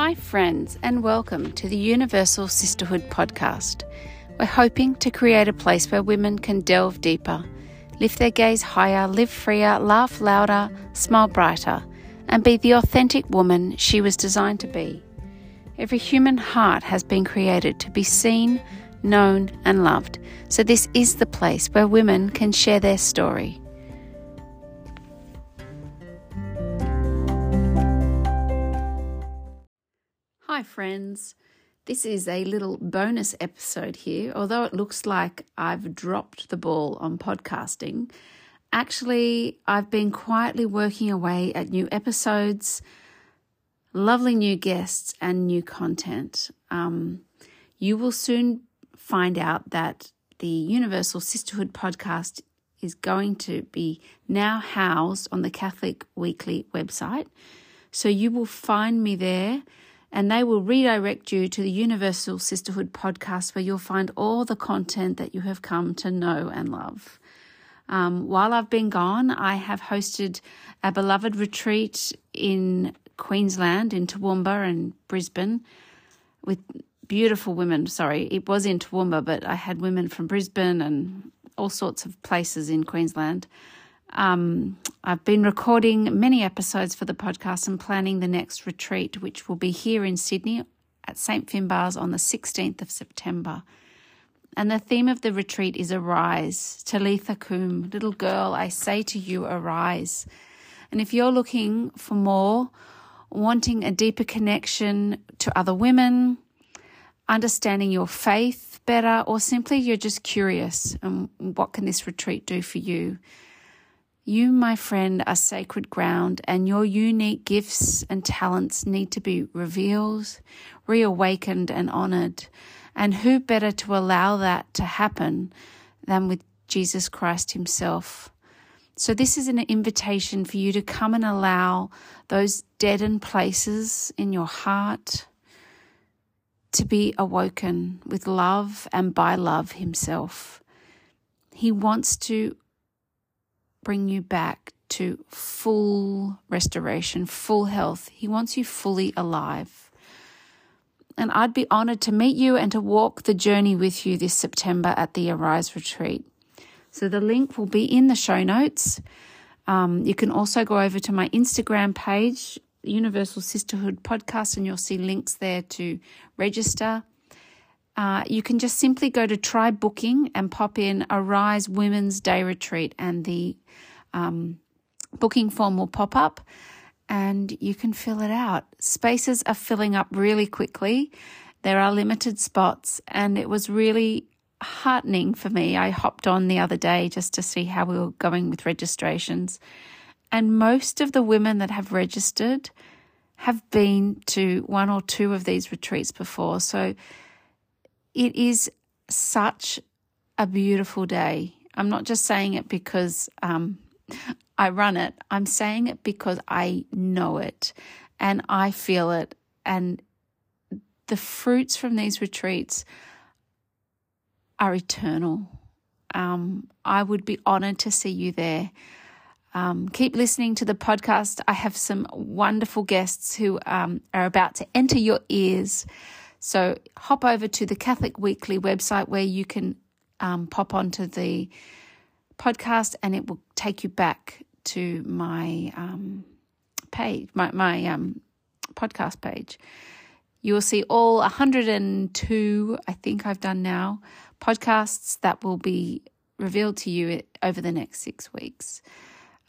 Hi, friends, and welcome to the Universal Sisterhood podcast. We're hoping to create a place where women can delve deeper, lift their gaze higher, live freer, laugh louder, smile brighter, and be the authentic woman she was designed to be. Every human heart has been created to be seen, known, and loved, so this is the place where women can share their story. Hi, friends. This is a little bonus episode here. Although it looks like I've dropped the ball on podcasting, actually, I've been quietly working away at new episodes, lovely new guests, and new content. Um, you will soon find out that the Universal Sisterhood podcast is going to be now housed on the Catholic Weekly website. So you will find me there and they will redirect you to the Universal Sisterhood podcast where you'll find all the content that you have come to know and love. Um, while I've been gone, I have hosted a beloved retreat in Queensland, in Toowoomba and Brisbane, with beautiful women. Sorry, it was in Toowoomba, but I had women from Brisbane and all sorts of places in Queensland. Um, I've been recording many episodes for the podcast and planning the next retreat, which will be here in Sydney at St. Finbarr's on the 16th of September. And the theme of the retreat is Arise. Talitha Koum, little girl, I say to you, arise. And if you're looking for more, wanting a deeper connection to other women, understanding your faith better, or simply you're just curious and what can this retreat do for you? You, my friend, are sacred ground, and your unique gifts and talents need to be revealed, reawakened, and honored. And who better to allow that to happen than with Jesus Christ Himself? So, this is an invitation for you to come and allow those deadened places in your heart to be awoken with love and by love Himself. He wants to bring you back to full restoration, full health. He wants you fully alive. And I'd be honored to meet you and to walk the journey with you this September at the Arise Retreat. So the link will be in the show notes. Um, you can also go over to my Instagram page, Universal Sisterhood Podcast, and you'll see links there to register. Uh, you can just simply go to TryBooking and pop in Arise Women's Day Retreat, and the um, booking form will pop up and you can fill it out. Spaces are filling up really quickly. There are limited spots, and it was really heartening for me. I hopped on the other day just to see how we were going with registrations. And most of the women that have registered have been to one or two of these retreats before. So it is such a beautiful day. I'm not just saying it because um, I run it. I'm saying it because I know it and I feel it. And the fruits from these retreats are eternal. Um, I would be honored to see you there. Um, keep listening to the podcast. I have some wonderful guests who um, are about to enter your ears. So hop over to the Catholic Weekly website where you can um, pop onto the podcast and it will take you back to my um, page, my, my um, podcast page. You will see all 102, I think I've done now, podcasts that will be revealed to you over the next six weeks.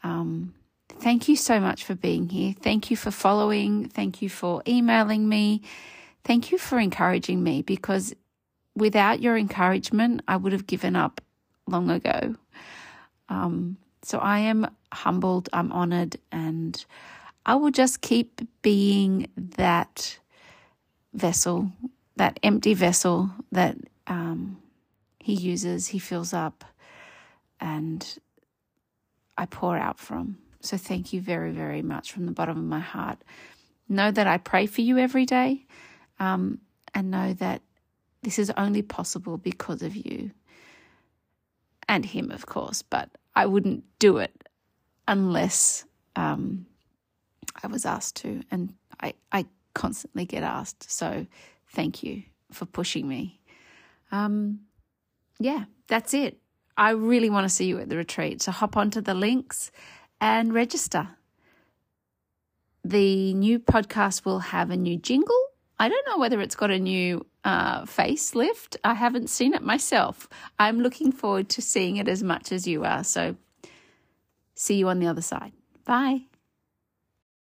Um, thank you so much for being here. Thank you for following. Thank you for emailing me. Thank you for encouraging me because without your encouragement, I would have given up long ago. Um, so I am humbled, I'm honored, and I will just keep being that vessel, that empty vessel that um, He uses, He fills up, and I pour out from. So thank you very, very much from the bottom of my heart. Know that I pray for you every day, um, and know that this is only possible because of you and Him, of course, but I wouldn't do it unless um, I was asked to. And I, I constantly get asked. So thank you for pushing me. Um, yeah, that's it. I really want to see you at the retreat. So hop onto the links and register. The new podcast will have a new jingle. I don't know whether it's got a new uh, facelift. I haven't seen it myself. I'm looking forward to seeing it as much as you are. So see you on the other side. Bye.